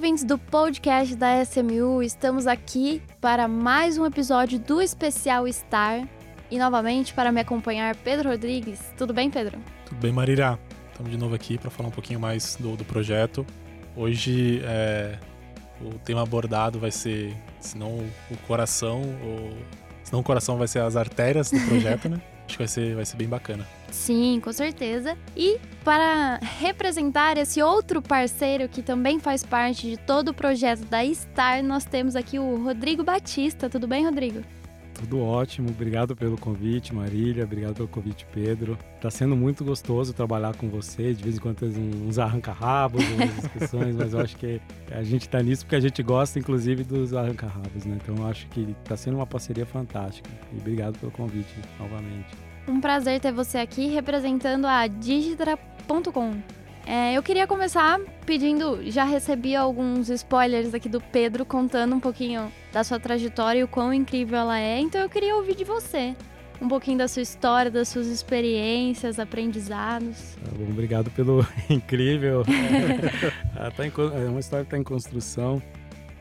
ouvintes do podcast da SMU, estamos aqui para mais um episódio do especial Star. E novamente, para me acompanhar, Pedro Rodrigues. Tudo bem, Pedro? Tudo bem, Marília? Estamos de novo aqui para falar um pouquinho mais do, do projeto. Hoje é, o tema abordado vai ser, se não o coração, ou, se não o coração vai ser as artérias do projeto, né? Acho que vai ser, vai ser bem bacana. Sim, com certeza. E para representar esse outro parceiro que também faz parte de todo o projeto da Star, nós temos aqui o Rodrigo Batista. Tudo bem, Rodrigo? Tudo ótimo, obrigado pelo convite, Marília, obrigado pelo convite, Pedro. Tá sendo muito gostoso trabalhar com vocês, de vez em quando tem uns arranca-rabos, umas discussões, mas eu acho que a gente tá nisso porque a gente gosta, inclusive, dos arranca-rabos, né? Então eu acho que tá sendo uma parceria fantástica. E obrigado pelo convite novamente. Um prazer ter você aqui representando a Digitra.com. É, eu queria começar pedindo, já recebi alguns spoilers aqui do Pedro contando um pouquinho da sua trajetória e o quão incrível ela é, então eu queria ouvir de você um pouquinho da sua história, das suas experiências, aprendizados. Tá bom, obrigado pelo incrível. tá em, é uma história que está em construção.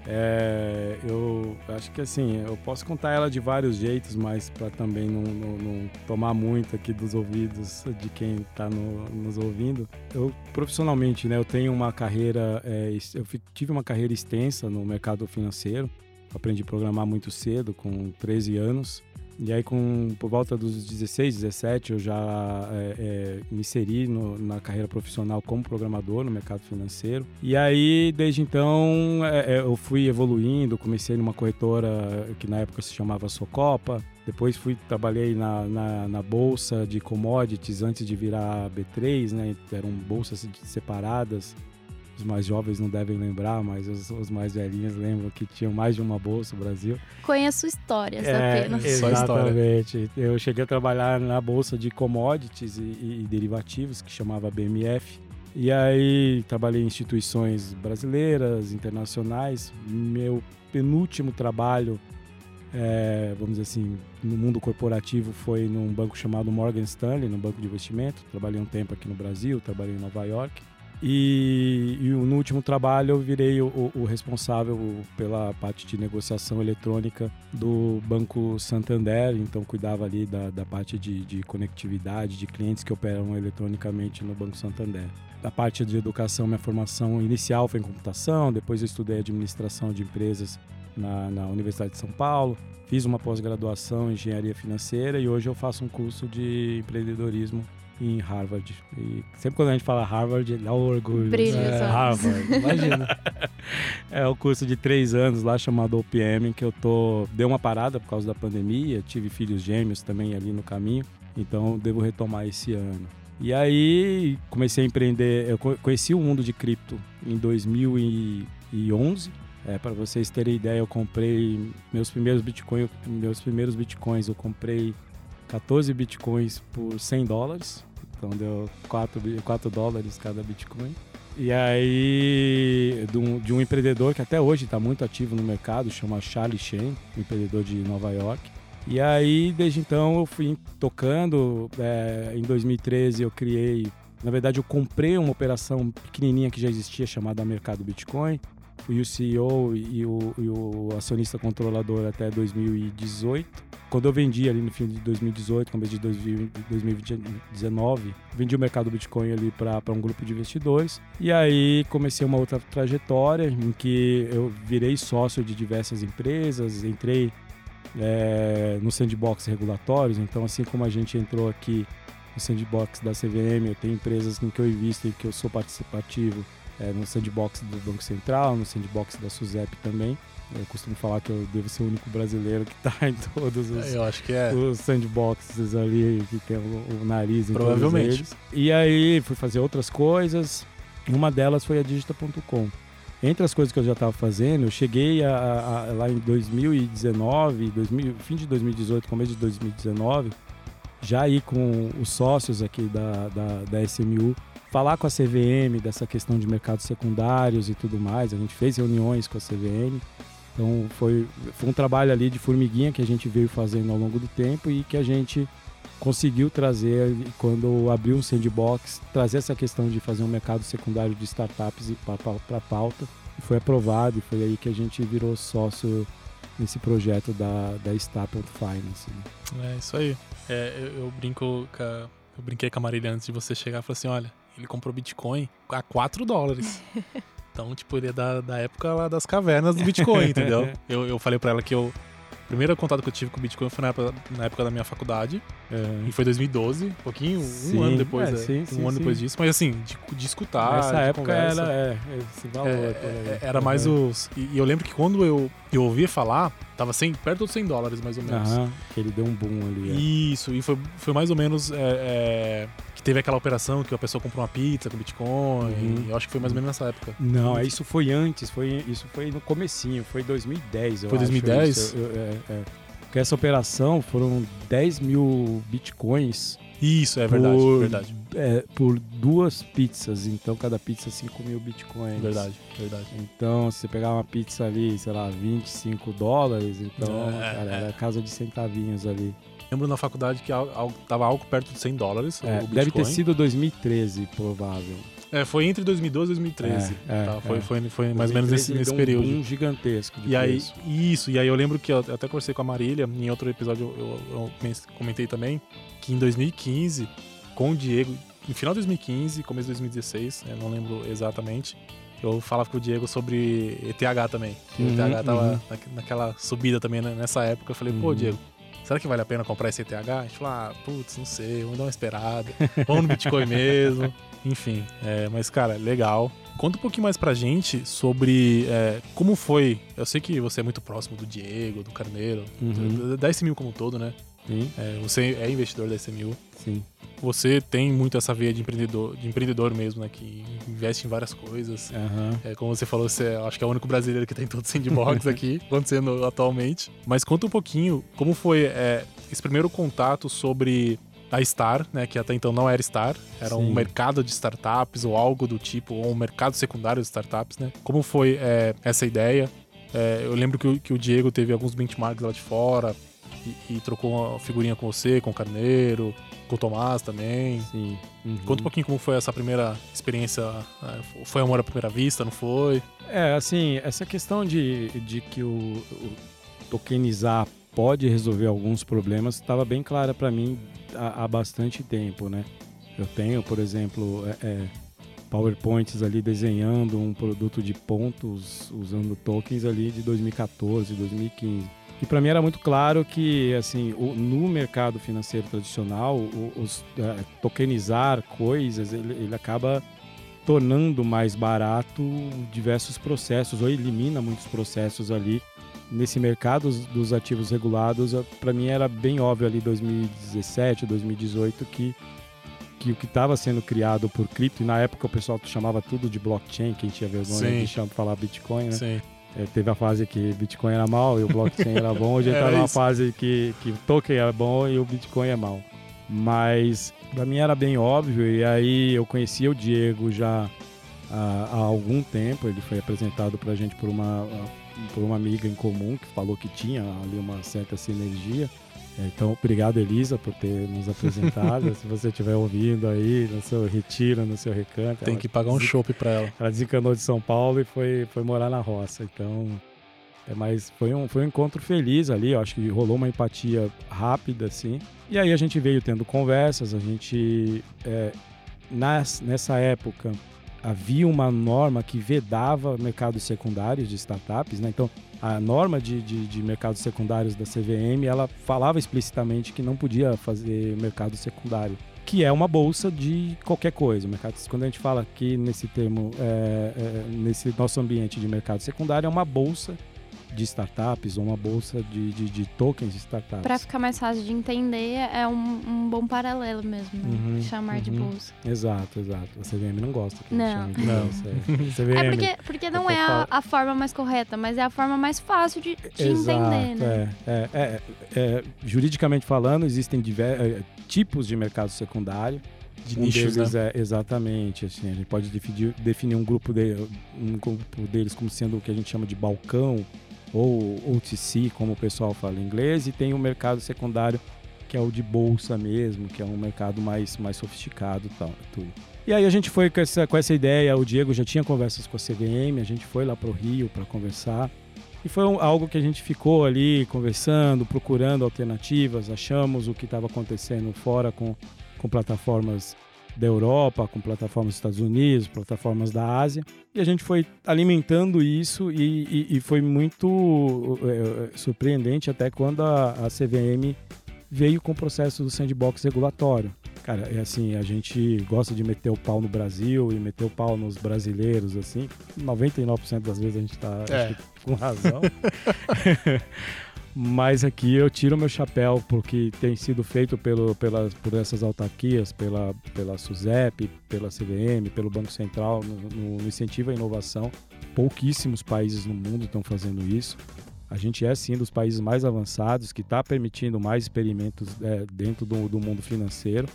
É, eu acho que assim, eu posso contar ela de vários jeitos, mas para também não, não, não, tomar muito aqui dos ouvidos de quem está no, nos ouvindo. Eu profissionalmente, né, eu tenho uma carreira, é, eu tive uma carreira extensa no mercado financeiro. Aprendi a programar muito cedo, com 13 anos. E aí, com, por volta dos 16, 17, eu já é, é, me inseri no, na carreira profissional como programador no mercado financeiro. E aí, desde então, é, é eu fui evoluindo. Comecei numa corretora que na época se chamava Socopa. Depois fui trabalhei na, na, na, bolsa de commodities antes de virar B3, né? Eram bolsas separadas os mais jovens não devem lembrar, mas os, os, mais velhinhos lembram que tinham mais de uma bolsa no Brasil. Conheço histórias é, apenas. Exatamente. Eu cheguei a trabalhar na bolsa de commodities e, e, e derivativos, que chamava BMF. E aí trabalhei em instituições brasileiras, internacionais. Meu penúltimo trabalho, é, vamos dizer assim, no mundo corporativo foi num banco chamado Morgan Stanley, num banco de investimento. Trabalhei um tempo aqui no Brasil, trabalhei em Nova York. E, e, no último trabalho eu virei o, o, responsável pela parte de negociação eletrônica do Banco Santander, então cuidava ali da, da parte de, de, conectividade de clientes que operam eletronicamente no Banco Santander. Da parte de educação, minha formação inicial foi em computação, depois eu estudei administração de empresas na, na Universidade de São Paulo, fiz uma pós-graduação em engenharia financeira e hoje eu faço um curso de empreendedorismo em Harvard. E sempre quando a gente fala Harvard, dá um orgulho. Brilho, é, Harvard, imagina. é o curso de três anos lá chamado OPM, que eu tô. Deu uma parada por causa da pandemia, tive filhos gêmeos também ali no caminho, então devo retomar esse ano. E aí comecei a empreender. Eu conheci o mundo de cripto em 2011. É, para vocês terem ideia, eu comprei meus primeiros bitcoins, meus primeiros bitcoins, eu comprei 14 bitcoins por 100 dólares. Então deu 4, 4 dólares cada Bitcoin. E aí, de um, de um empreendedor que até hoje está muito ativo no mercado, chama Charlie Chen, um empreendedor de Nova York. E aí, desde então, eu fui tocando. É, em 2013, eu criei. Na verdade, eu comprei uma operação pequenininha que já existia, chamada Mercado Bitcoin. Fui o CEO e o, e o acionista controlador até 2018 quando eu vendi ali no fim de 2018, começo de 2019, vendi o mercado Bitcoin ali para um grupo de investidores. E aí comecei uma outra trajetória em que eu virei sócio de diversas empresas, entrei é, no sandbox regulatórios. Então, assim como a gente entrou aqui no sandbox da CVM, eu tenho empresas em que eu invisto e que eu sou participativo é, no sandbox do Banco Central, no sandbox da SUSEP também. Eu costumo falar que eu devo ser o único brasileiro que está em todos os, eu acho que é. os sandboxes ali, que tem o, o nariz em Provavelmente. E aí fui fazer outras coisas. Uma delas foi a Digita.com. Entre as coisas que eu já estava fazendo, eu cheguei a, a, a, lá em 2019, 2000, fim de 2018, começo de 2019, já aí com os sócios aqui da, da, da SMU, falar com a CVM dessa questão de mercados secundários e tudo mais. A gente fez reuniões com a CVM então foi, foi um trabalho ali de formiguinha que a gente veio fazendo ao longo do tempo e que a gente conseguiu trazer, quando abriu um sandbox, trazer essa questão de fazer um mercado secundário de startups para a pauta. foi aprovado e foi aí que a gente virou sócio nesse projeto da, da Staples Finance. Né? É isso aí. É, eu, eu, brinco com a, eu brinquei com a Marília antes de você chegar e falei assim: olha, ele comprou Bitcoin a 4 dólares. Então, tipo, ele é da, da época lá das cavernas do Bitcoin, entendeu? Eu, eu falei pra ela que eu primeiro contato que eu tive com o Bitcoin foi na época, na época da minha faculdade. É. E foi 2012, um pouquinho, sim, um ano depois. É, é, sim, um sim, ano depois disso. Mas assim, de, de escutar. Nessa de época conversa, era é, esse valor. É, é era mais os. E, e, eu lembro que quando eu, eu ouvia falar, tava 100, perto dos 100 dólares, mais ou menos. Aham, que ele deu um boom ali. É. Isso, e foi, foi mais ou menos que teve aquela operação que a pessoa comprou uma pizza com Bitcoin. Uhum. eu acho que foi mais ou menos nessa época. Não, é, isso foi antes, foi, isso foi no comecinho, foi 2010, eu Foi 2010? Isso, eu, é, é. Porque essa operação foram 10 mil bitcoins. Isso, é verdade, por, verdade. É, por duas pizzas, então cada pizza 5 mil bitcoins. Verdade, verdade. Então, se você pegar uma pizza ali, sei lá, 25 dólares, então, é, cara, era casa de centavinhos ali. Lembro na faculdade que tava algo perto de 100 dólares. É, deve ter sido 2013, provável. É, foi entre 2012 e 2013. É, é, tá? foi, é. foi, foi mais ou menos nesse, nesse período. Um gigantesco. e aí, isso, e aí eu lembro que eu até conversei com a Marília, em outro episódio eu, eu, eu comentei também, que em 2015, com o Diego, no final de 2015, começo de 2016, eu não lembro exatamente, eu falava com o Diego sobre ETH também. Uhum, o ETH tava uhum. naquela subida também né, nessa época. Eu falei, pô, uhum. Diego, será que vale a pena comprar esse ETH? A gente falou, ah, putz, não sei, vamos dar uma esperada. Vamos no Bitcoin mesmo. Enfim, é, mas cara, legal. Conta um pouquinho mais pra gente sobre é, como foi. Eu sei que você é muito próximo do Diego, do Carneiro, uhum. da SMU como um todo, né? Sim. É, você é investidor da SMU. Sim. Você tem muito essa veia de empreendedor, de empreendedor mesmo, né? Que investe em várias coisas. Uhum. É, como você falou, você é, acho que é o único brasileiro que tem todo sandbox aqui, acontecendo atualmente. Mas conta um pouquinho como foi é, esse primeiro contato sobre a Star, né, que até então não era Star, era Sim. um mercado de startups ou algo do tipo, ou um mercado secundário de startups, né? Como foi é, essa ideia? É, eu lembro que o, que o, Diego teve alguns benchmarks lá de fora e, e, trocou uma figurinha com você, com o Carneiro, com o Tomás também. Sim. Uhum. Conta um pouquinho como foi essa primeira experiência. É, foi amor à primeira vista, não foi? É, assim, essa questão de, de que o, o tokenizar pode resolver alguns problemas estava bem clara para mim há, há, bastante tempo, né? Eu tenho, por exemplo, é, é, PowerPoints ali desenhando um produto de pontos usando tokens ali de 2014, 2015. E para mim era muito claro que, assim, o, no mercado financeiro tradicional, o, os, é, tokenizar coisas, ele, ele acaba tornando mais barato diversos processos ou elimina muitos processos ali nesse mercado dos ativos regulados, para mim era bem óbvio ali 2017, 2018 que que o que estava sendo criado por cripto, e na época o pessoal chamava tudo de blockchain, quem tinha vergonha Sim. de chamar, falar Bitcoin, né? Sim. É, teve a fase que Bitcoin era mal e o blockchain era bom, hoje está numa fase que, que token é bom e o Bitcoin é mal. Mas para mim era bem óbvio, e aí eu conhecia o Diego já há, há algum tempo, ele foi apresentado para a gente por uma por uma amiga em comum que falou que tinha ali uma certa sinergia. É, então, obrigado, Elisa, por ter nos apresentado. Se você estiver ouvindo aí no seu retiro, no seu recanto. Tem que pagar um chopp para ela. Ela desencanou de São Paulo e foi, foi morar na roça. Então, é, mas foi um, foi um encontro feliz ali. Eu acho que rolou uma empatia rápida, assim. E aí a gente veio tendo conversas. A gente, é, nas, nessa época, havia uma norma que vedava mercados secundários de startups, né? Então, a norma de, de, de, mercados secundários da CVM, ela falava explicitamente que não podia fazer mercado secundário, que é uma bolsa de qualquer coisa. Mercado, quando a gente fala aqui nesse termo, é, é, nesse nosso ambiente de mercado secundário, é uma bolsa de startups ou uma bolsa de, de, de tokens de startups. Para ficar mais fácil de entender, é um, um bom paralelo mesmo, né? Uhum, chamar uhum. de bolsa. Exato, exato. A CVM não gosta que não. de não. bolsa. É, CVM, é porque, porque não é a, a, forma mais correta, mas é a forma mais fácil de, de exato, entender, né? É, é, é, é, juridicamente falando, existem diversos é, tipos de mercado secundário. De um nichos, deles né? é exatamente assim, a gente pode definir, definir um grupo de, um grupo deles como sendo o que a gente chama de balcão ou OTC, como o pessoal fala em inglês, e tem o mercado secundário que é o de bolsa mesmo, que é um mercado mais, mais sofisticado e tal. E aí a gente foi com essa, com essa ideia, o Diego já tinha conversas com a CVM, a gente foi lá para o Rio para conversar. E foi um, algo que a gente ficou ali conversando, procurando alternativas, achamos o que estava acontecendo fora com, com plataformas da Europa, com plataformas dos Estados Unidos, plataformas da Ásia. E a gente foi alimentando isso e, e, e foi muito é, surpreendente até quando a, a CVM veio com o processo do sandbox regulatório. Cara, é assim, a gente gosta de meter o pau no Brasil e meter o pau nos brasileiros, assim. 99% das vezes a gente tá é. com razão. Mas aqui eu tiro meu chapéu porque tem sido feito pelo, pela, por essas autarquias, pela, pela SUSEP, pela CVM, pelo Banco Central, no, no incentivo à inovação. Pouquíssimos países no mundo estão fazendo isso. A gente é sim dos países mais avançados, que está permitindo mais experimentos é, dentro do, do mundo financeiro.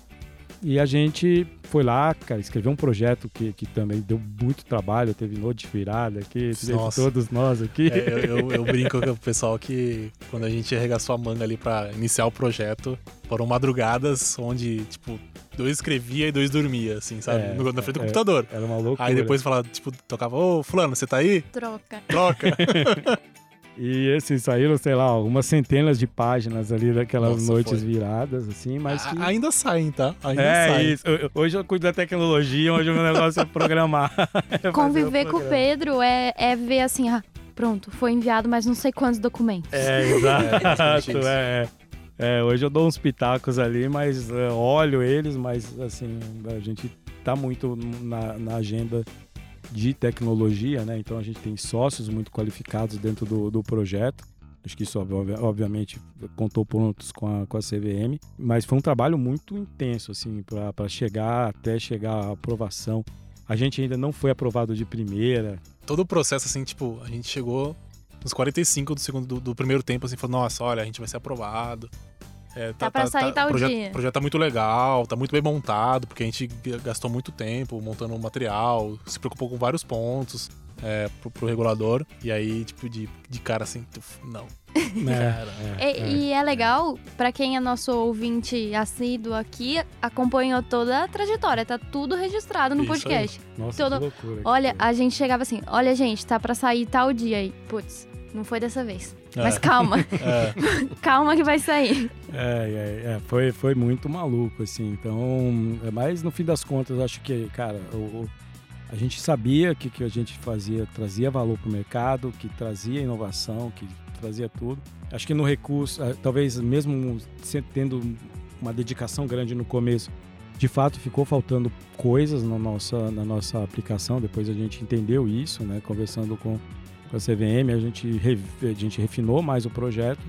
E a gente foi lá, cara, escreveu um projeto que, que também deu muito trabalho, teve noite virada aqui, teve todos nós aqui. É, eu, eu, eu, brinco com o pessoal que quando a gente arregaçou a manga ali para iniciar o projeto, foram madrugadas onde, tipo, dois escrevia e dois dormia, assim, sabe? É, na frente do é, computador. Era uma loucura. Aí depois falava, tipo, tocava, ô, fulano, você tá aí? Troca. Troca. E assim, saíram, sei lá, algumas centenas de páginas ali daquelas Nossa, noites foi. viradas, assim, mas. Que... Ainda saem, tá? Ainda é saem. isso. Hoje eu cuido da tecnologia, hoje o meu negócio é programar. é Conviver com o Pedro é, é ver assim, ah, pronto, foi enviado mais não sei quantos documentos. É, exato. é, é, hoje eu dou uns pitacos ali, mas é, olho eles, mas assim, a gente tá muito na, na agenda de tecnologia, né? Então a gente tem sócios muito qualificados dentro do, do projeto. Acho que isso, obviamente, contou pontos com a, com a CVM, mas foi um trabalho muito intenso, assim, para chegar até chegar à aprovação. A gente ainda não foi aprovado de primeira. Todo o processo, assim, tipo, a gente chegou nos 45 do segundo do, do primeiro tempo, assim, falou, nossa, olha, a gente vai ser aprovado. É, tá, tá pra sair tá, tal projeto, dia. O projeto tá muito legal, tá muito bem montado, porque a gente gastou muito tempo montando o material, se preocupou com vários pontos é, pro, pro regulador. E aí, tipo, de, de cara assim, não. É, é, é, e é legal, para quem é nosso ouvinte assíduo aqui, acompanhou toda a trajetória, tá tudo registrado no Isso podcast. Aí. Nossa, Todo... loucura, olha, a gente chegava assim, olha gente, tá para sair tal dia aí. Putz, não foi dessa vez. Mas é. calma. É. calma que vai sair. É, é, é, foi, foi muito maluco, assim. Então, é, mas no fim das contas, acho que, cara, o, a gente sabia que que a gente fazia trazia valor para o mercado, que trazia inovação, que trazia tudo. Acho que no recurso, talvez mesmo tendo uma dedicação grande no começo, de fato ficou faltando coisas na nossa, na nossa aplicação. Depois a gente entendeu isso, né? Conversando com com a CVM, a gente, a gente refinou mais o projeto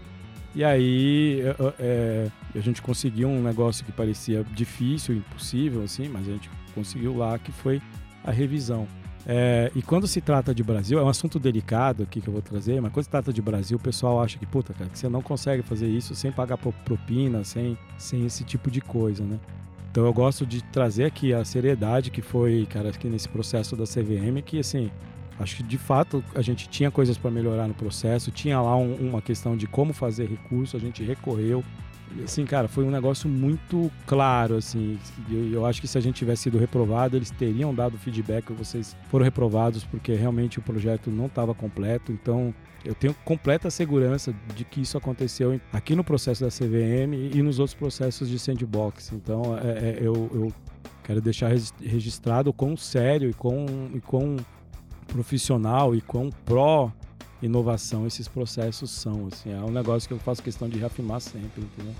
e aí é, é, a gente conseguiu um negócio que parecia difícil, impossível, assim, mas a gente conseguiu lá, que foi a revisão. É, e quando se trata de Brasil, é um assunto delicado aqui que eu vou trazer, mas quando se trata de Brasil, o pessoal acha que, puta, cara, que você não consegue fazer isso sem pagar propina, sem, sem esse tipo de coisa, né? Então eu gosto de trazer aqui a seriedade que foi, cara, aqui nesse processo da CVM, que assim, Acho que de fato a gente tinha coisas para melhorar no processo, tinha lá um, uma questão de como fazer recurso, a gente recorreu. Assim, cara, foi um negócio muito claro, assim. Eu, eu acho que se a gente tivesse sido reprovado, eles teriam dado feedback. Vocês foram reprovados porque realmente o projeto não estava completo. Então, eu tenho completa segurança de que isso aconteceu aqui no processo da CVM e nos outros processos de sandbox. Então, é, é, eu, eu quero deixar registrado o quão sério e quão, e quão profissional e quão pró inovação esses processos são. Assim, é um negócio que eu faço questão de reafirmar sempre, entendeu?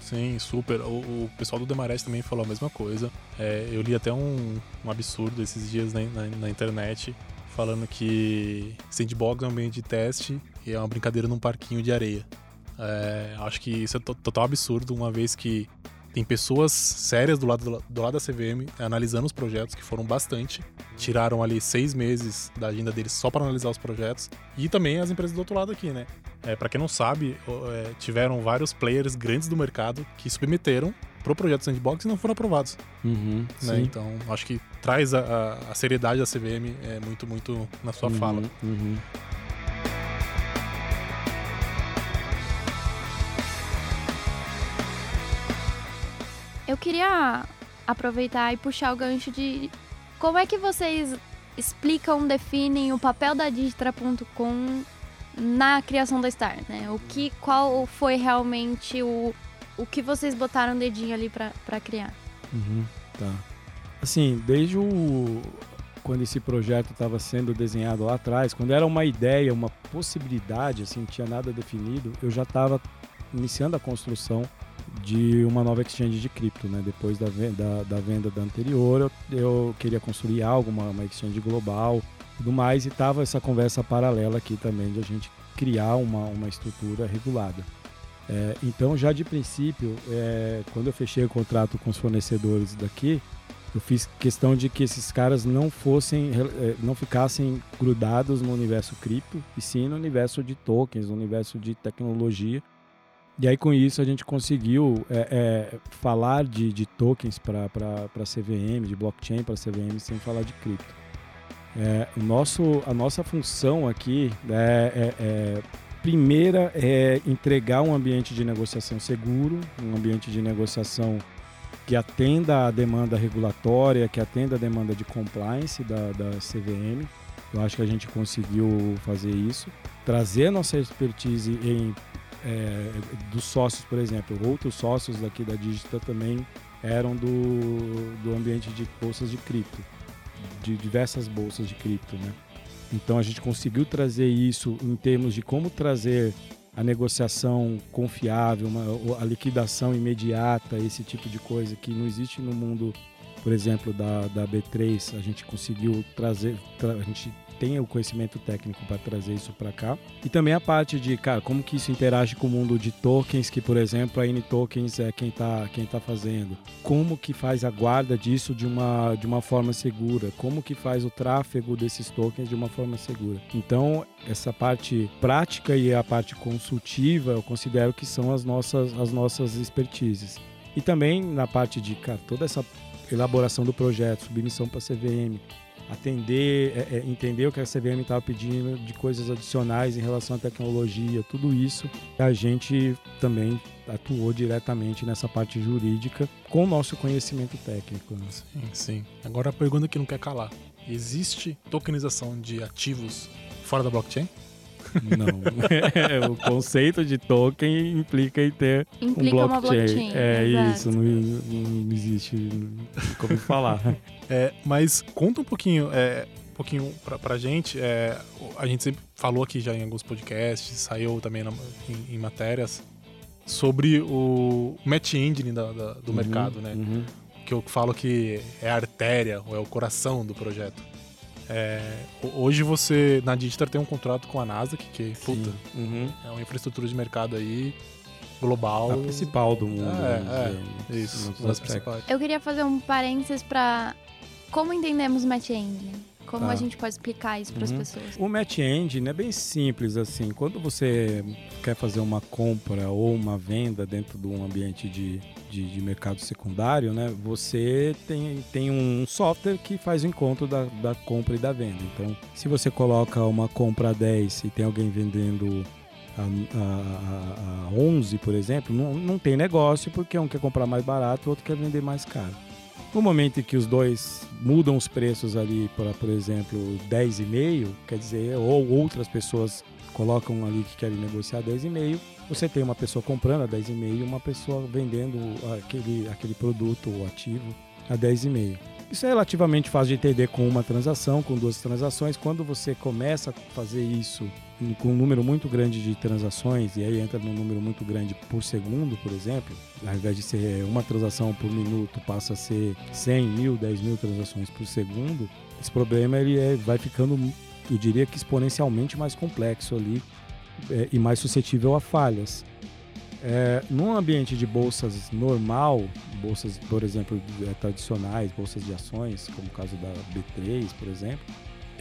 Sim, super. O, o pessoal do Demarest também falou a mesma coisa. É, eu li até um, um absurdo esses dias na, na, na, internet falando que sandbox é um ambiente de teste e é uma brincadeira num parquinho de areia. É, acho que isso é total absurdo, uma vez que tem pessoas sérias do lado, do lado da CVM analisando os projetos, que foram bastante. Tiraram ali seis meses da agenda deles só para analisar os projetos. E também as empresas do outro lado aqui, né? É, para quem não sabe, é, tiveram vários players grandes do mercado que submeteram pro projeto Sandbox e não foram aprovados. Uhum, né? Então, acho que traz a, a, a, seriedade da CVM é, muito, muito na sua uhum, fala. Uhum. Eu queria aproveitar e puxar o gancho de como é que vocês explicam, definem o papel da Digitra.com na criação da Star, né? O que, qual foi realmente o, o que vocês botaram dedinho ali para criar? Uhum, tá. Assim, desde o quando esse projeto estava sendo desenhado lá atrás, quando era uma ideia, uma possibilidade, assim, não tinha nada definido, eu já estava iniciando a construção de uma nova exchange de cripto, né? Depois da venda da, venda da anterior, eu, eu queria construir algo, uma, uma exchange global, tudo mais, e tava essa conversa paralela aqui também de a gente criar uma, uma estrutura regulada. É, então, já de princípio, é, quando eu fechei o contrato com os fornecedores daqui, eu fiz questão de que esses caras não fossem, é, não ficassem grudados no universo cripto, e sim no universo de tokens, no universo de tecnologia, e aí com isso a gente conseguiu é, é, falar de, de tokens para CVM, de blockchain para CVM, sem falar de cripto. É, o nosso, a nossa função aqui é, é, é, primeira é entregar um ambiente de negociação seguro, um ambiente de negociação que atenda à demanda regulatória, que atenda à demanda de compliance da, da CVM. Eu acho que a gente conseguiu fazer isso. Trazer nossa expertise em é, dos sócios, por exemplo. Outros sócios daqui da Digita também eram do, do ambiente de bolsas de cripto, de diversas bolsas de cripto, né? Então a gente conseguiu trazer isso em termos de como trazer a negociação confiável, uma, a liquidação imediata, esse tipo de coisa que não existe no mundo, por exemplo, da, da B3. A gente conseguiu trazer, tra, a gente tenha o conhecimento técnico para trazer isso para cá. E também a parte de, cara, como que isso interage com o mundo de tokens, que por exemplo a N-Tokens é quem está quem tá fazendo. Como que faz a guarda disso de uma, de uma forma segura? Como que faz o tráfego desses tokens de uma forma segura? Então, essa parte prática e a parte consultiva, eu considero que são as nossas, as nossas expertises. E também na parte de, cara, toda essa elaboração do projeto, submissão para CVM, atender, é, é, entender o que a CVM estava pedindo de coisas adicionais em relação à tecnologia, tudo isso a gente também atuou diretamente nessa parte jurídica com o nosso conhecimento técnico. Né? Sim, sim. Agora a pergunta que não quer calar: existe tokenização de ativos fora da blockchain? Não. o conceito de token implica em ter implica um blockchain. blockchain é exato. isso, não, não existe como falar. É, mas conta um pouquinho, é, um pouquinho pra, pra gente. É, a gente sempre falou aqui já em alguns podcasts, saiu também na, em, em, matérias sobre o match engine da, da, do uhum, mercado, né? Uhum. Que eu falo que é a artéria, ou é o coração do projeto. É, hoje você, na Digital, tem um contrato com a NASA, que, que puta, uhum. é uma infraestrutura de mercado aí global. A principal do mundo. É, né, é, isso, das principais. Eu queria fazer um parênteses para como entendemos Match Engine. Como tá. a gente pode explicar isso para as uhum. pessoas? O Match Engine é bem simples assim. Quando você quer fazer uma compra ou uma venda dentro de um ambiente de, de, de mercado secundário, né? Você tem, tem um software que faz o encontro da, da compra e da venda. Então, se você coloca uma compra a 10 e tem alguém vendendo a, a, a, 11, por exemplo, não, não tem negócio porque um quer comprar mais barato, o outro quer vender mais caro. No momento em que os dois mudam os preços ali para, por exemplo, 10,5, quer dizer, ou outras pessoas colocam ali que querem negociar 10,5, você tem uma pessoa comprando a 10,5 e uma pessoa vendendo aquele, aquele produto ou ativo a 10,5. Isso é relativamente fácil de entender com uma transação, com duas transações. Quando você começa a fazer isso com um número muito grande de transações, e aí entra num número muito grande por segundo, por exemplo, ao invés de ser uma transação por minuto, passa a ser 100 mil, 10 mil transações por segundo, esse problema ele é, vai ficando, eu diria que exponencialmente mais complexo ali é, e mais suscetível a falhas. É, num ambiente de bolsas normal, bolsas, por exemplo, é, tradicionais, bolsas de ações, como o caso da B3, por exemplo,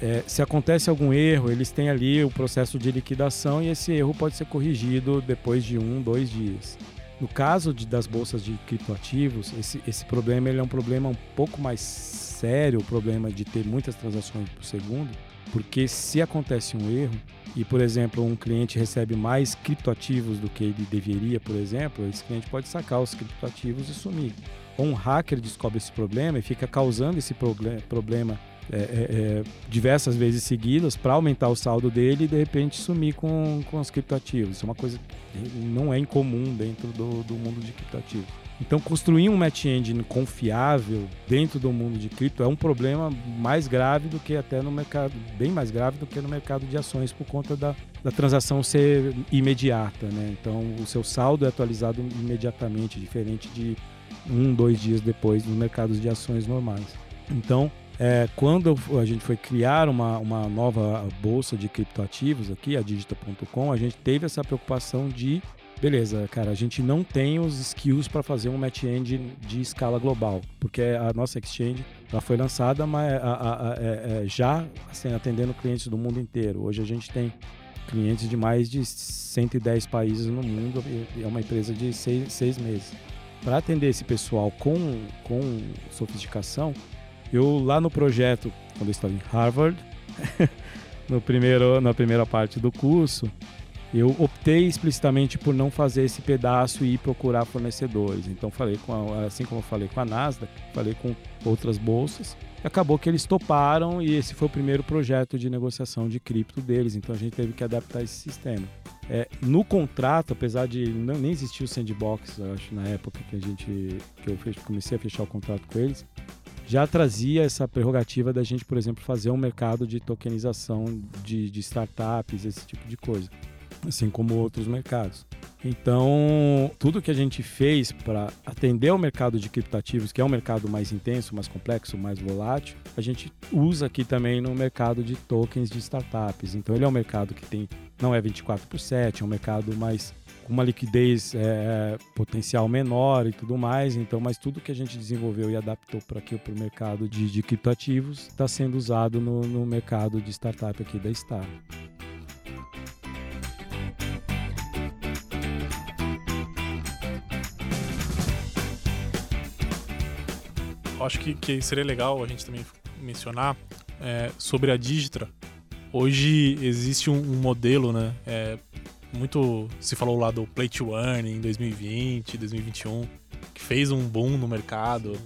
é, se acontece algum erro, eles têm ali o processo de liquidação e esse erro pode ser corrigido depois de um, dois dias. No caso de, das bolsas de criptoativos, esse, esse problema ele é um problema um pouco mais sério, o problema de ter muitas transações por segundo, Porque se acontece um erro e, por exemplo, um cliente recebe mais criptoativos do que ele deveria, por exemplo, esse cliente pode sacar os criptoativos e sumir. Ou um hacker descobre esse problema e fica causando esse problema é, é, é, diversas vezes seguidas para aumentar o saldo dele e de repente sumir com, com os criptoativos. Isso é uma coisa que não é incomum dentro do, do mundo de criptoativos. Então, construir um match engine confiável dentro do mundo de cripto é um problema mais grave do que até no mercado, bem mais grave do que no mercado de ações por conta da, da transação ser imediata, né? Então, o seu saldo é atualizado imediatamente, diferente de um, dois dias depois nos mercados de ações normais. Então, é, quando a gente foi criar uma, uma nova bolsa de criptoativos aqui, a Digita.com, a gente teve essa preocupação de beleza, cara, a gente não tem os skills para fazer um match engine de escala global, porque a nossa exchange ela foi lançada mas, a, a, a, é, é, já assim, atendendo clientes do mundo inteiro. Hoje a gente tem clientes de mais de 110 países no mundo, é uma empresa de seis, seis meses. Para atender esse pessoal com, com sofisticação, eu lá no projeto, quando eu estava em Harvard, no primeiro, na primeira parte do curso, eu optei explicitamente por não fazer esse pedaço e ir procurar fornecedores. Então falei com a, assim como eu falei com a Nasdaq, falei com outras bolsas. Acabou que eles toparam e esse foi o primeiro projeto de negociação de cripto deles. Então a gente teve que adaptar esse sistema. É, no contrato, apesar de não, nem existir o sandbox, acho na época que a gente que eu comecei a fechar o contrato com eles, já trazia essa prerrogativa da gente, por exemplo, fazer um mercado de tokenização de, de startups, esse tipo de coisa assim como outros mercados. Então, tudo que a gente fez para atender ao mercado de criptativos, que é um mercado mais intenso, mais complexo, mais volátil, a gente usa aqui também no mercado de tokens de startups. Então, ele é um mercado que tem não é 24 por 7, é um mercado mais uma liquidez é, potencial menor e tudo mais. Então, mas tudo que a gente desenvolveu e adaptou para aqui para o mercado de, de criptativos está sendo usado no, no mercado de startup aqui da Star. acho que, que seria legal a gente também mencionar é, sobre a Digitra. Hoje existe um, um modelo, né? É, muito se falou lá do Play to Earn em 2020, 2021, que fez um boom no mercado.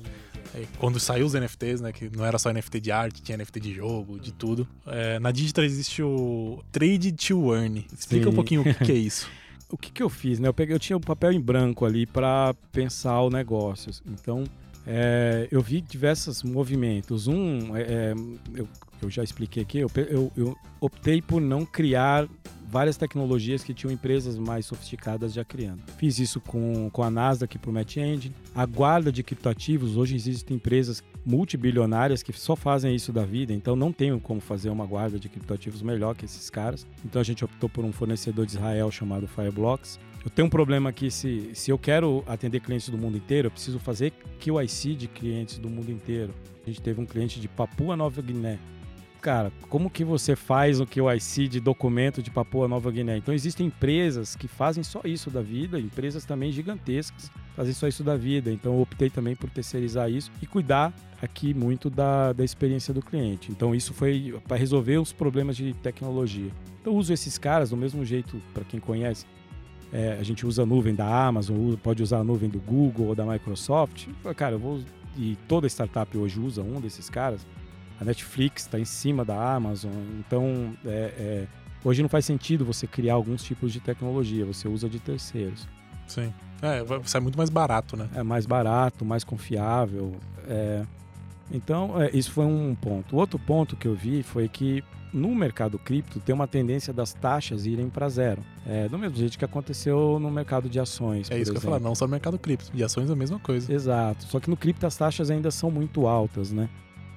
É, quando saiu os NFTs, né? Que não era só NFT de arte, tinha NFT de jogo, de tudo. É, na Digitra existe o Trade to Earn. Explica Sim. um pouquinho o que, que é isso. o que, que eu fiz, né? Eu peguei, eu tinha um papel em branco ali para pensar o negócio. Então, é, eu vi diversos movimentos. Um, é, é, eu, eu, já expliquei aqui, eu, eu, eu, optei por não criar várias tecnologias que tinham empresas mais sofisticadas já criando. Fiz isso com, com a Nasdaq para o Match Engine. A guarda de criptoativos, hoje existem empresas multibilionárias que só fazem isso da vida, então não tenho como fazer uma guarda de criptoativos melhor que esses caras. Então a gente optou por um fornecedor de Israel chamado Fireblocks eu tenho um problema aqui, se, se eu quero atender clientes do mundo inteiro, eu preciso fazer QIC de clientes do mundo inteiro. A gente teve um cliente de Papua Nova Guiné. Cara, como que você faz o QIC de documento de Papua Nova Guiné? Então existem empresas que fazem só isso da vida, empresas também gigantescas fazem só isso da vida. Então eu optei também por terceirizar isso e cuidar aqui muito da, da experiência do cliente. Então isso foi para resolver os problemas de tecnologia. Então eu uso esses caras do mesmo jeito, para quem conhece, é, a gente usa a nuvem da Amazon, pode usar a nuvem do Google ou da Microsoft. Cara, eu vou. E toda startup hoje usa um desses caras. A Netflix está em cima da Amazon, então é, é, hoje não faz sentido você criar alguns tipos de tecnologia, você usa de terceiros. Sim. É, ser muito mais barato, né? É mais barato, mais confiável. É... Então, é, isso foi um ponto. O outro ponto que eu vi foi que no mercado cripto tem uma tendência das taxas irem para zero. É, do mesmo jeito que aconteceu no mercado de ações. É isso exemplo. que eu ia falar, não só no mercado cripto. De ações é a mesma coisa. Exato. Só que no cripto as taxas ainda são muito altas, né?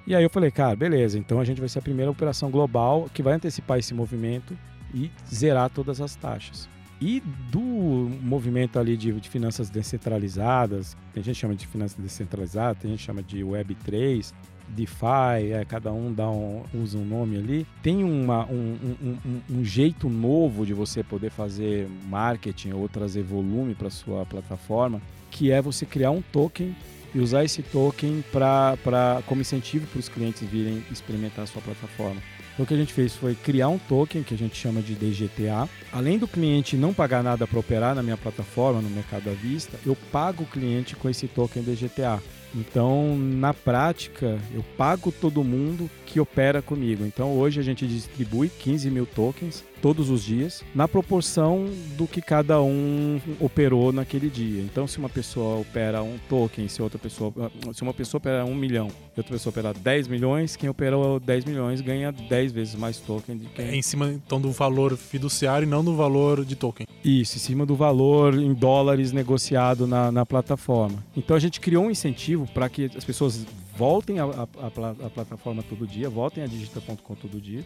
E aí eu falei, cara, beleza, então a gente vai ser a primeira operação global que vai antecipar esse movimento e zerar todas as taxas. E do movimento ali de, de finanças descentralizadas, tem gente que chama de finanças descentralizadas, tem gente que chama de Web3, DeFi, é, cada um dá um, usa um nome ali. Tem uma, um, um, um, jeito novo de você poder fazer marketing ou trazer volume para sua plataforma, que é você criar um token e usar esse token para como incentivo para os clientes virem experimentar a sua plataforma. Então o que a gente fez foi criar um token que a gente chama de DGTA. Além do cliente não pagar nada para operar na minha plataforma, no mercado à vista, eu pago o cliente com esse token DGTA. Então, na prática, eu pago todo mundo que opera comigo. Então, hoje a gente distribui 15 mil tokens todos os dias, na proporção do que cada um operou naquele dia. Então, se uma pessoa opera um token, se outra pessoa, ah, se uma pessoa opera um milhão e outra pessoa opera 10 milhões, quem operou 10 milhões ganha 10 vezes mais token. Quem... É em cima então do valor fiduciário e não do valor de token. Isso, em cima do valor em dólares negociado na, na plataforma. Então, a gente criou um incentivo para que as pessoas voltem a plataforma todo dia, voltem a digita.com todo dia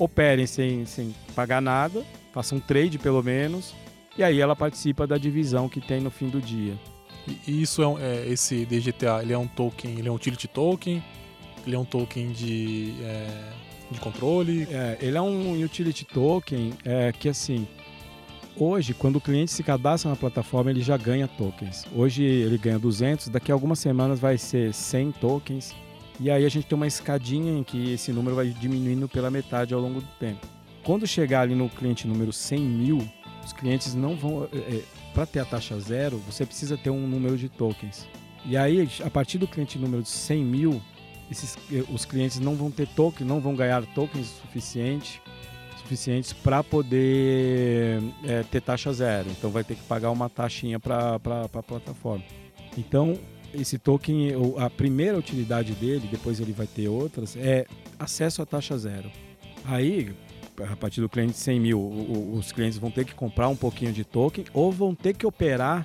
operem sem, sem pagar nada, façam um trade pelo menos, e aí ela participa da divisão que tem no fim do dia. E isso é, um, é esse DGTA, ele é um token, ele é um utility token, ele é um token de, é, de controle. É, ele é um utility token é, que assim, hoje quando o cliente se cadastra na plataforma ele já ganha tokens. Hoje ele ganha 200, daqui a algumas semanas vai ser 100 tokens e aí a gente tem uma escadinha em que esse número vai diminuindo pela metade ao longo do tempo. Quando chegar ali no cliente número 100 mil, os clientes não vão. É, é Para ter a taxa zero, você precisa ter um número de tokens. E aí, a partir do cliente número de 100 mil, esses, é, os clientes não vão ter token, não vão ganhar tokens suficiente, suficientes para poder é, ter taxa zero. Então vai ter que pagar uma taxinha para a plataforma. Então esse token, a primeira utilidade dele, depois ele vai ter outras, é acesso à taxa zero. Aí, a partir do cliente de 100 mil, os clientes vão ter que comprar um pouquinho de token ou vão ter que operar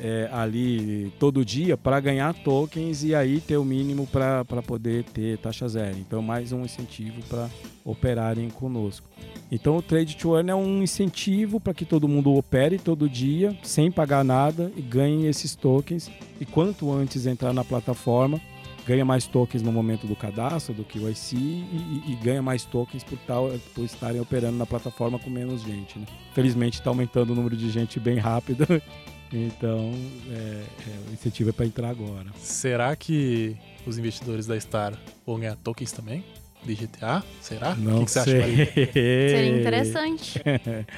é, ali todo dia para ganhar tokens e aí ter o mínimo para poder ter taxa zero. Então, mais um incentivo para operarem conosco. Então, o Trade to Earn é um incentivo para que todo mundo opere todo dia sem pagar nada e ganhe esses tokens. E quanto antes entrar na plataforma, ganha mais tokens no momento do cadastro, do QIC, e, e, e ganha mais tokens por, tal, por estarem operando na plataforma com menos gente. Né? Felizmente está aumentando o número de gente bem rápido Então, é, é, o incentivo é para entrar agora. Será que os investidores da Star vão ganhar tokens também? De GTA? Será? Não o que, que você sei. acha, Seria interessante.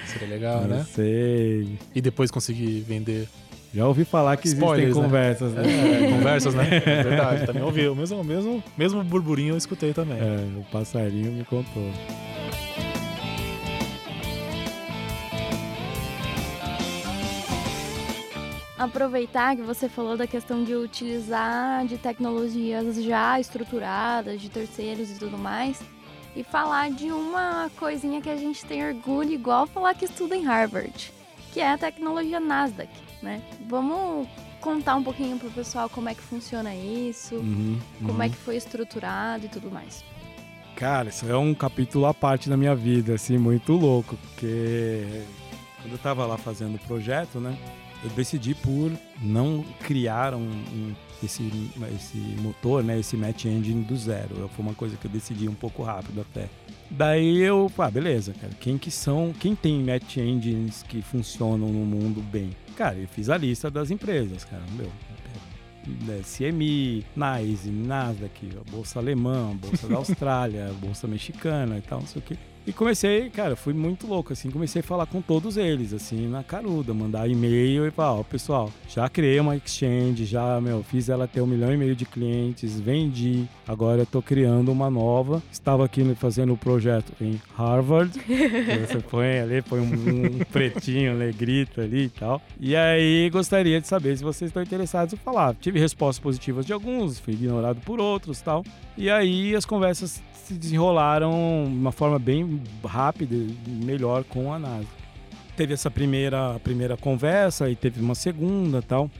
Seria legal, Não né? sei. E depois conseguir vender. Já ouvi falar que Spoilers, existem né? conversas, né? É, conversas, né? É verdade, também ouvi. O mesmo, mesmo, mesmo burburinho eu escutei também. É, o passarinho me contou. Aproveitar que você falou da questão de utilizar de tecnologias já estruturadas, de terceiros e tudo mais, e falar de uma coisinha que a gente tem orgulho, igual falar que estuda em Harvard, que é a tecnologia Nasdaq, né? Vamos contar um pouquinho pro pessoal como é que funciona isso, Uhum, como uhum. é que foi estruturado e tudo mais. Cara, isso é um capítulo à parte da minha vida, assim, muito louco, porque quando eu tava lá fazendo o projeto, né, eu decidi por não criar um, um- esse, esse motor, né, esse match engine do zero. Foi uma coisa que eu decidi um pouco rápido até. Daí eu, ah, beleza, cara, quem que são, quem tem match engines que funcionam no mundo bem? Cara, eu fiz a lista das empresas, cara, meu, é, CMI, NYSE, Nasdaq, a Bolsa Alemã, a Bolsa da Austrália, a Bolsa Mexicana e tal, não sei o quê. E comecei, cara, fui muito louco, assim, comecei a falar com todos eles, assim, na caruda, mandar e-mail e falar, ó, pessoal, já criei uma exchange, já, meu, fiz ela ter um milhão e meio de clientes, vendi, agora eu tô criando uma nova, estava aqui fazendo o projeto em Harvard, você põe ali, põe um, um pretinho, negrito ali e tal, e aí gostaria de saber se vocês estão interessados em falar. Tive respostas positivas de alguns, fui ignorado por outros e tal, e aí as conversas se desenrolaram de uma forma bem rápida e melhor com a NASA. Teve essa primeira, primeira conversa e teve uma segunda tal.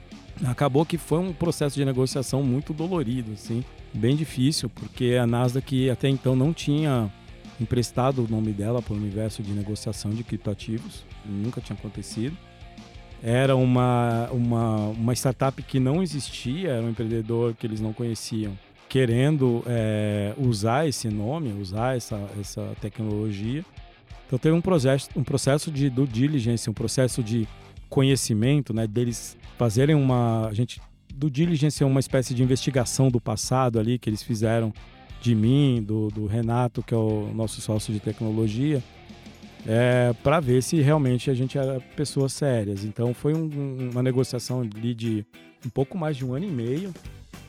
Acabou que foi um processo de negociação muito dolorido, assim, bem difícil, porque a Nasdaq até então não tinha emprestado o nome dela para o universo de negociação de criptoativos, nunca tinha acontecido. Era uma, uma, uma startup que não existia, era um empreendedor que eles não conheciam, querendo é, usar esse nome, usar essa, essa tecnologia. Então teve um processo, um processo de due diligence, um processo de conhecimento, né, deles fazerem uma, a gente, due diligence é uma espécie de investigação do passado ali que eles fizeram de mim, do, do Renato, que é o nosso sócio de tecnologia, é, para ver se realmente a gente era pessoas sérias. Então foi um, uma negociação ali de um pouco mais de um ano e meio.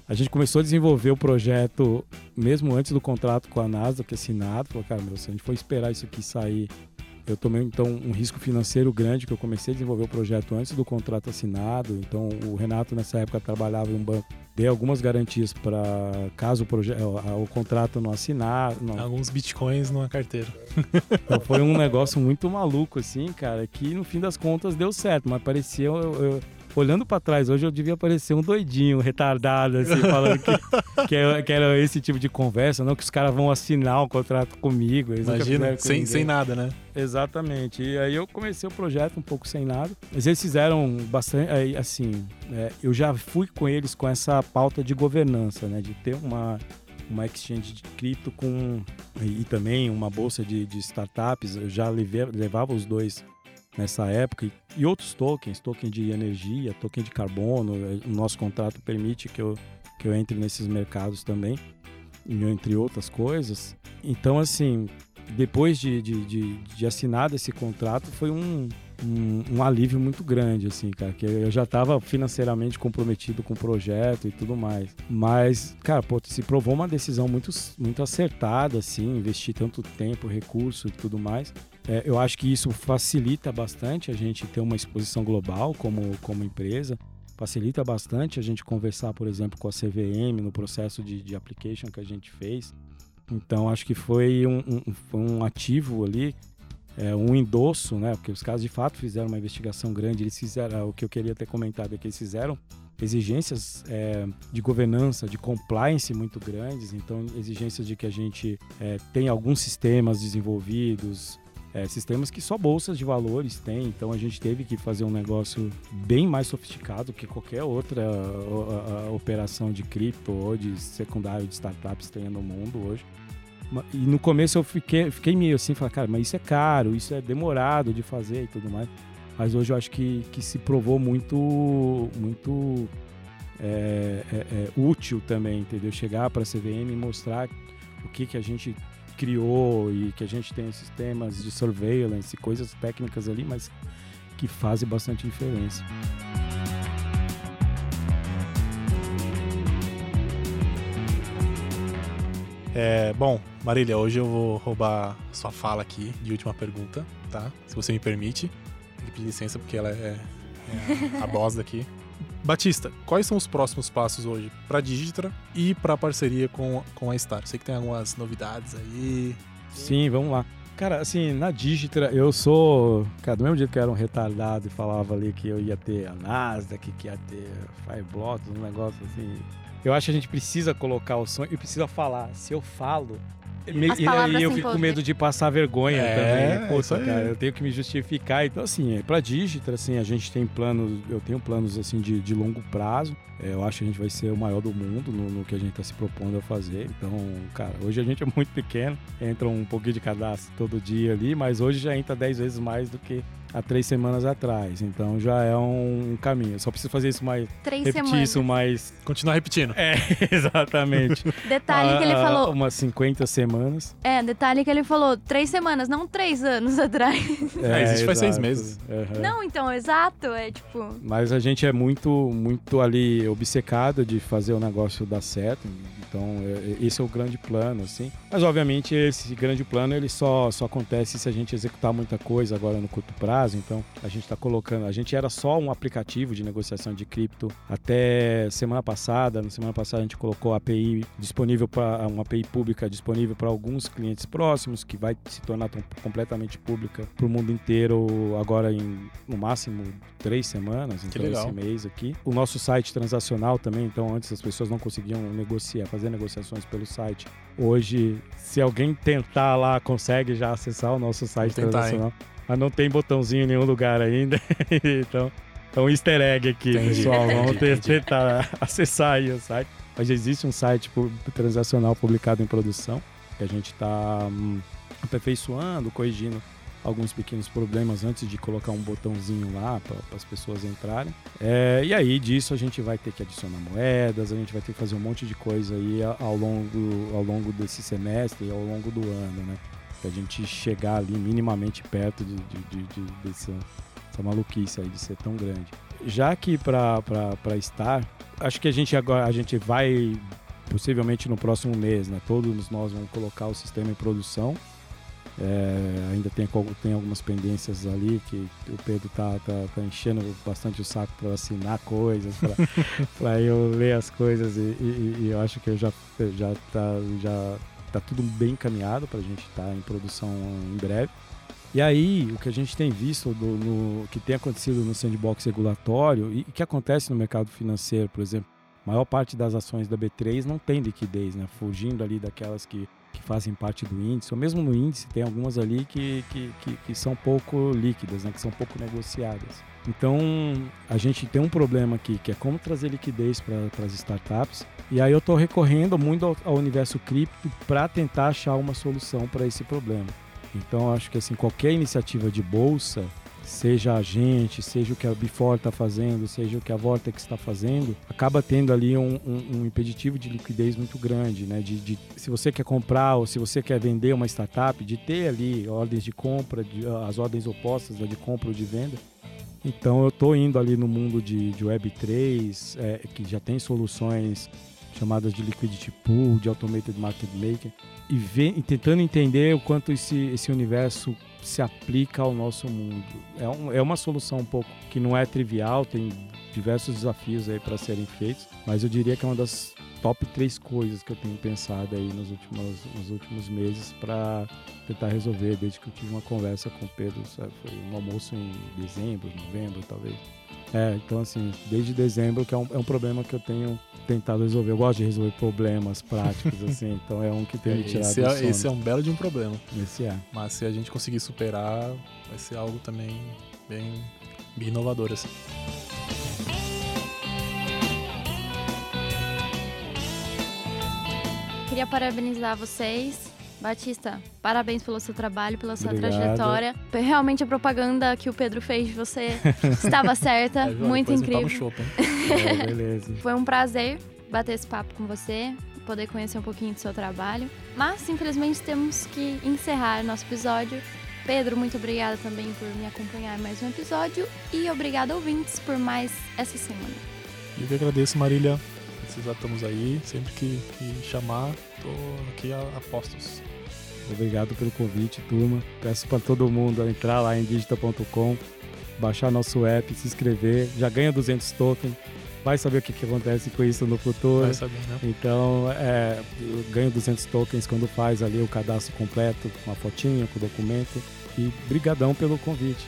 A gente começou a desenvolver o projeto mesmo antes do contrato com a NASA, que é assinado. Falou, cara, meu, se a gente for esperar isso aqui sair eu tomei então um risco financeiro grande que eu comecei a desenvolver o projeto antes do contrato assinado. Então o Renato nessa época trabalhava em um banco, dei algumas garantias para caso o, projeto, o contrato não assinar. Não. Alguns bitcoins numa carteira. Então foi um negócio muito maluco assim, cara, que no fim das contas deu certo, mas parecia eu, eu olhando para trás, hoje eu devia parecer um doidinho, retardado, assim, falando que, que, era, que, era, esse tipo de conversa, não que os caras vão assinar um contrato comigo. Imagina, sem, sem nada, né? Exatamente. E aí eu comecei o projeto um pouco sem nada, mas eles fizeram bastante, assim, é, eu já fui com eles com essa pauta de governança, né, de ter uma uma exchange de cripto com e também uma bolsa de, de startups. Eu já levei, levava os dois nessa época e outros tokens, token de energia, token de carbono. O nosso contrato permite que eu, que eu entre nesses mercados também, entre outras coisas. Então, assim, depois de, de, de, de assinado esse contrato, foi um, um, um, alívio muito grande, assim, cara, que eu já estava financeiramente comprometido com o projeto e tudo mais. Mas, cara, pô, se provou uma decisão muito, muito acertada, assim, investir tanto tempo, recurso e tudo mais. É, eu acho que isso facilita bastante a gente ter uma exposição global como, como empresa. Facilita bastante a gente conversar, por exemplo, com a CVM no processo de, de application que a gente fez. Então, acho que foi um, um, foi um ativo ali, é, um endosso, né? Porque os caras de fato fizeram uma investigação grande. Eles fizeram, o que eu queria ter comentado é que eles fizeram exigências é, de governança, de compliance muito grandes. Então, exigências de que a gente é, tenha alguns sistemas desenvolvidos, é, sistemas que só bolsas de valores têm, então a gente teve que fazer um negócio bem mais sofisticado que qualquer outra a, a, a operação de cripto ou de secundário de startups tem no mundo hoje. E no começo eu fiquei, fiquei meio assim, falei, cara, mas isso é caro, isso é demorado de fazer e tudo mais. Mas hoje eu acho que, que se provou muito, muito é, é, é, útil também, entendeu? Chegar para a CVM e mostrar o que, que a gente criou e que a gente tem sistemas de surveillance, coisas técnicas ali, mas que fazem bastante diferença. É, bom, Marília, hoje eu vou roubar sua fala aqui de última pergunta, tá? Se você me permite. Tem que pedir licença porque ela é, é a boss daqui. Batista, quais são os próximos passos hoje para a Digitra e para a parceria com, com a Star? Sei que tem algumas novidades aí. Sim, vamos lá. Cara, assim, na Digitra eu sou. Cara, do mesmo jeito que eu era um retardado e falava ali que eu ia ter a Nasdaq, que ia ter Fireblocks, um negócio assim. Eu acho que a gente precisa colocar o som e precisa falar. Se eu falo, e, e eu fico com medo de passar vergonha é, também. Poxa, cara, eu tenho que me justificar. Então, assim, é, pra Digitra, assim, a gente tem planos, eu tenho planos, assim, de, de longo prazo. É, eu acho que a gente vai ser o maior do mundo no, no, que a gente está se propondo a fazer. Então, cara, hoje a gente é muito pequeno, entra um pouquinho de cadastro todo dia ali, mas hoje já entra 10 vezes mais do que há três semanas atrás. Então já é um caminho. Só preciso fazer isso mais. Três repetir semanas. isso mais. Continuar repetindo. É, exatamente. detalhe que ele falou. Umas 50 semanas. É, detalhe que ele falou três semanas, não três anos atrás. É, é isso faz seis meses. Uhum. Não, então, exato. É tipo. Mas a gente é muito, muito ali obcecado de fazer o negócio dar certo. Então, é, esse é o grande plano, assim. Mas, obviamente, esse grande plano ele só, só acontece se a gente executar muita coisa agora no curto prazo. Então, a gente está colocando. A gente era só um aplicativo de negociação de cripto até semana passada. Na semana passada, a gente colocou a API disponível para uma API pública disponível para alguns clientes próximos, que vai se tornar completamente pública para o mundo inteiro agora em no máximo três semanas. Então, esse mês aqui. O nosso site transacional também. Então, antes as pessoas não conseguiam negociar, fazer fazer negociações pelo site. Hoje, se alguém tentar lá, consegue já acessar o nosso site tentar, transacional. Mas não tem botãozinho em nenhum lugar ainda. então, é um easter egg aqui, entendi, pessoal. Vamos entendi, tentar acessar aí o site. Mas existe um site transacional publicado em produção que a gente está hum, aperfeiçoando, corrigindo alguns pequenos problemas antes de colocar um botãozinho lá para as pessoas entrarem. É, e aí disso a gente vai ter que adicionar moedas, a gente vai ter que fazer um monte de coisa aí ao longo, ao longo desse semestre e ao longo do ano, né? Pra gente chegar ali minimamente perto de, de, de, de dessa, dessa maluquice aí de ser tão grande. Já que para estar, acho que a gente agora a gente vai possivelmente no próximo mês, né? Todos nós vamos colocar o sistema em produção é, ainda tem, tem algumas pendências ali que o Pedro tá, tá, tá enchendo bastante o saco para assinar coisas, para eu ler as coisas e, e, e, eu acho que eu já, já, tá, já tá tudo bem encaminhado para a gente estar tá em produção em breve. E aí, o que a gente tem visto do, no, que tem acontecido no sandbox regulatório e que acontece no mercado financeiro, por exemplo, a maior parte das ações da B3 não tem liquidez, né? Fugindo ali daquelas que que fazem parte do índice, ou mesmo no índice tem algumas ali que, que, que, que são pouco líquidas, né, que são pouco negociadas. Então a gente tem um problema aqui que é como trazer liquidez para as startups. E aí eu estou recorrendo muito ao, ao universo cripto para tentar achar uma solução para esse problema. Então acho que assim qualquer iniciativa de bolsa seja a gente, seja o que a Before está fazendo, seja o que a Vortex está fazendo, acaba tendo ali um, um, um, impeditivo de liquidez muito grande, né? De, de, se você quer comprar ou se você quer vender uma startup, de ter ali ordens de compra, de, as ordens opostas né, de compra ou de venda. Então eu estou indo ali no mundo de, de Web3, é, que já tem soluções chamadas de liquidity pool, de automated market maker, e, e tentando entender o quanto esse, esse universo se aplica ao nosso mundo. É, um, é uma solução um pouco que não é trivial, tem diversos desafios aí para serem feitos, mas eu diria que é uma das top três coisas que eu tenho pensado aí nos últimos, nos últimos meses para tentar resolver, desde que eu tive uma conversa com o Pedro, sabe? foi um almoço em dezembro, novembro talvez. É, então assim, desde dezembro que é um, é um problema que eu tenho tentado resolver. Eu gosto de resolver problemas práticos, assim, então é um que tem me tirado esse, é, esse é um belo de um problema. Esse é. Mas se a gente conseguir superar, vai ser algo também bem, bem inovador, assim. Queria parabenizar vocês Batista, parabéns pelo seu trabalho, pela sua Obrigado. trajetória. Realmente a propaganda que o Pedro fez de você estava certa, é, muito incrível. Show, é, beleza. Foi um prazer bater esse papo com você, poder conhecer um pouquinho do seu trabalho. Mas, infelizmente, temos que encerrar nosso episódio. Pedro, muito obrigada também por me acompanhar em mais um episódio e obrigada ouvintes por mais essa semana. Eu que agradeço, Marília. já estamos aí. Sempre que, que chamar, tô aqui a, a postos. Obrigado pelo convite, turma. Peço para todo mundo entrar lá em digita.com, baixar nosso app, se inscrever. Já ganha 200 tokens. Vai saber o que, que acontece com isso no futuro. Vai saber, né? Então, é, ganha 200 tokens quando faz ali o cadastro completo, com a fotinha, com o documento. E brigadão pelo convite.